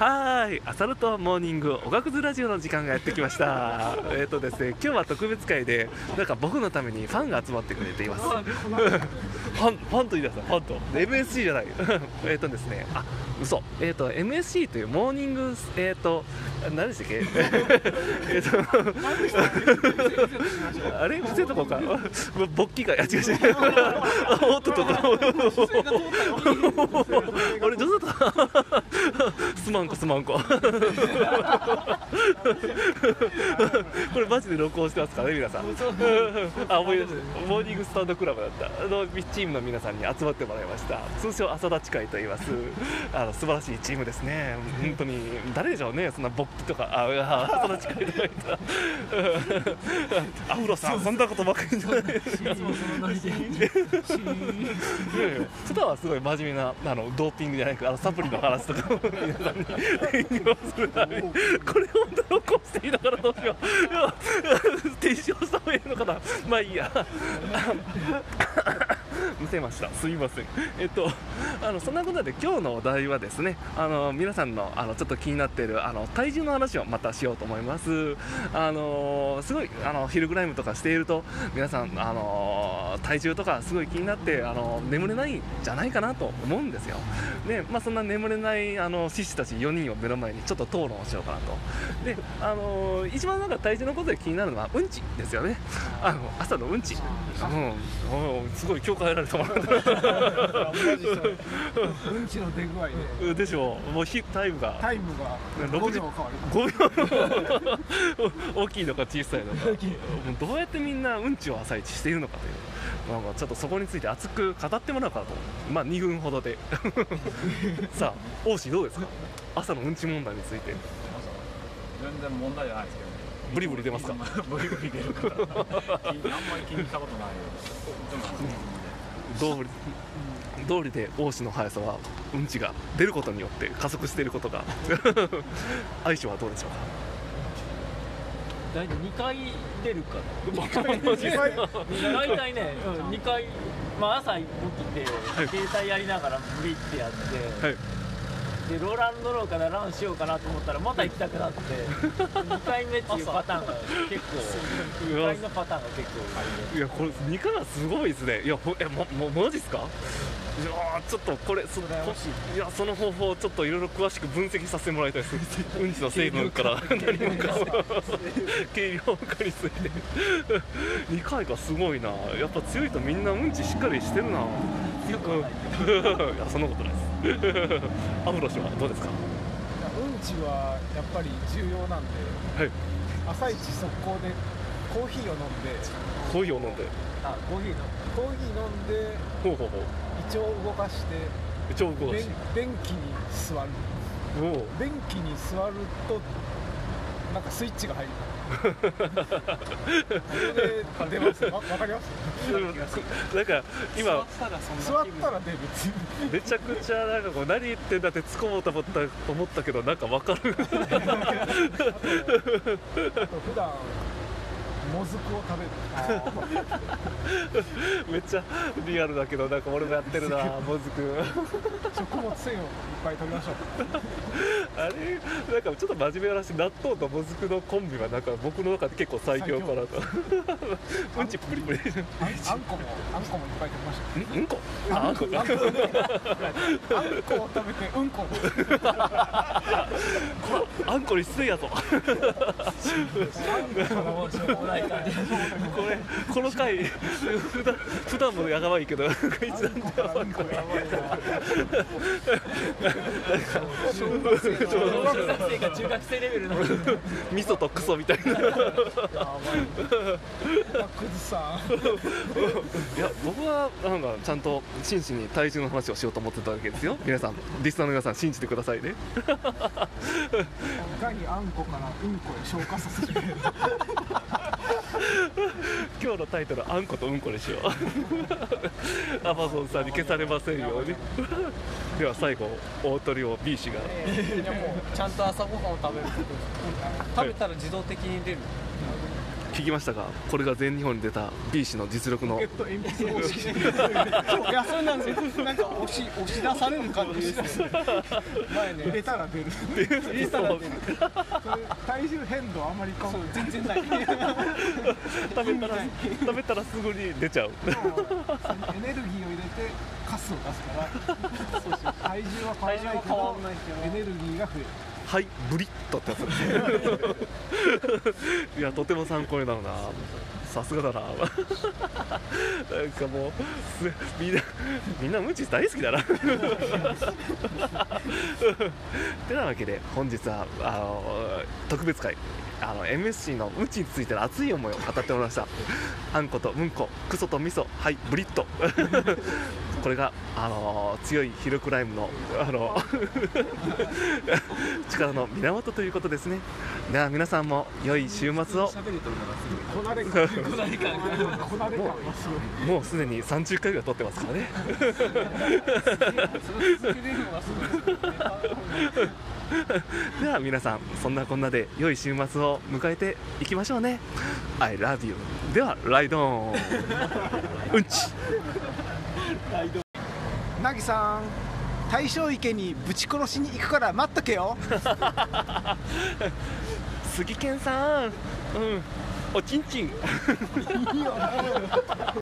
はーい、アサルトモーニングおがくずラジオの時間がやってきました。えっとですね、今日は特別会で、なんか僕のためにファンが集まってくれています。ファン、ファンと言い出した、ファンと。で MSC じゃない。えっとですね、あ、嘘。えっ、と、MSC というモーニング、えっ、と、何でしたっけ？えっと、あれ？伏せとこうか。勃起か。いや、違う違う。おっとっとっと。あれ、上手だった。すまんこすまんこ。これマジで録音してますからね皆さん。あ思い出したモーニングスタンドクラブだった。あのチームの皆さんに集まってもらいました。通称朝立ち会と言います。あの素晴らしいチームですね。本当に。誰でしょうねそんな勃起とか。ああ朝立ち会とか言ったアフロさん。そんなことばっかりじゃない。普段はすごい真面目なあのドーピングじゃないかあのサプリの話とか。を皆さんに。勉強するためにこれ本当録音していいのかなどうしよう。いや 提唱した方がいいのかな。まあいいや。むせました。すいません。えっとあのそんなことで今日のお題はですねあの皆さんのあのちょっと気になっているあの体重の話をまたしようと思います。あのすごいあのヒルクライムとかしていると皆さんあの体重とかすごい気になってあの眠れないんじゃないかなと思うんですよ。でまあそんな眠れないあの獅子たち4人を目の前にちょっと討論をしようかなと。であの一番なんか体重のことで気になるのはうんちですよね。あの朝のうんち。うん。おすごい共感得られたもらったうん。ちの出具合ででしょう。もうヒタイムが。タイムが6 5時。秒変わる5秒。大きいのか小さいのか。もうどうやってみんなうんちを朝一しているのかという。なんかちょっとそこについて熱く語ってもらおうかなとまあ2分ほどで。さあ王子どうですか？朝のうんち問題について。全然問題じゃないですけどね。ブリブリ出ますか？ブリブリ出るから。あんまり気にしたことない 道理道理で王子の速さはうんちが出ることによって加速していることが 相性はどうでしょうか？大体2回出るから。大体ね、うん、2回、まあ、朝起きて、携帯やりながらブリってやって、はいでローランドローからランしようかなと思ったらまた行きたくなって2回目っていうパターンが結構2うわ回のパターンが結構あいやこれ2からすごいですね。いやほえももマジっすか？いやーちょっとこれそい。やその方法をちょっといろいろ詳しく分析させてもらいたいです。うんちの成分から何もかも。計量化について。2回かすごいな。やっぱ強いとみんなうんちしっかりしてるな。強くはない。いやそんなことないですアムロ氏はどうですか？うんちはやっぱり重要なんではい。朝一速攻でコーヒーを飲んでコーヒーを飲んで。あコーヒーのコーヒー飲んでほうほうほう。胃腸を動かして超動かし。便便器に座る。おお。便器に座るとなんかスイッチが入る。出ます。わわかります？なんか今座ったら出るめちゃくちゃなんかこう何言ってんだって突っ込もうと思った思ったけどなんかわかる。普段もずくを食べるめっちゃリアルだけどなんか俺もやってるなもずく。食物繊維をいっぱい取りましょう。あれ？なんかちょっと真面目な話納豆ともずくのコンビはなんか僕の中で結構最強かなと。うんちプリプリ。あんあんこもあんこもいっぱい取りましょんうんこ。ああんこ。うあんこあんこを食べてうんここに失礼やぞ。これこの回普段普段もやばいけど一段でやばいこれ小学生が中学生レベルの。味噌とクソみたいな。いマクズさんや僕はなんかちゃんと真摯に体重の話をしようと思ってたわけですよ。皆さんリスナーの皆さん信じてくださいね。いかにあんこからうんこへ消化させる今日のタイトル「あんことうんこ」にしよう。アマゾンさんに消されませんように。では最後大鳥を B 氏が。いやもうちゃんと朝ごはんを食べることです。食べたら自動的に出る。計聞きましたがこれが全日本に出た B 氏の実力の。いやそうなんですよ。なんか押し押し出される感じです前ね。入れたら出る。入れたら出る。体重変動あんまりかそう全然ない。食べたら食べたらすぐに出ちゃう。エネルギーを入れてカスを出すからそうそう。体重は変わらないけど。エネルギーが増えるはいブリッとってやつ。いやとても参考になるな。さすがだな。なんかもうみんなみんなムチ大好きだな。てなわけで本日はあの特別会あの MSC のムチについての熱い思いを語っておりました。あんことうんこクソと味噌はいブリッと。これがあの強いヒルクライムのあの 力の源ということですね。では皆さんも良い週末を。もうすでに30回ぐらい撮ってますからね。では皆さんそんなこんなで良い週末を迎えていきましょうね。I love you ではライドオン。うんちなぎさん大正池にぶち殺しに行くから待っとけよ。杉健さん。うん。おちんちん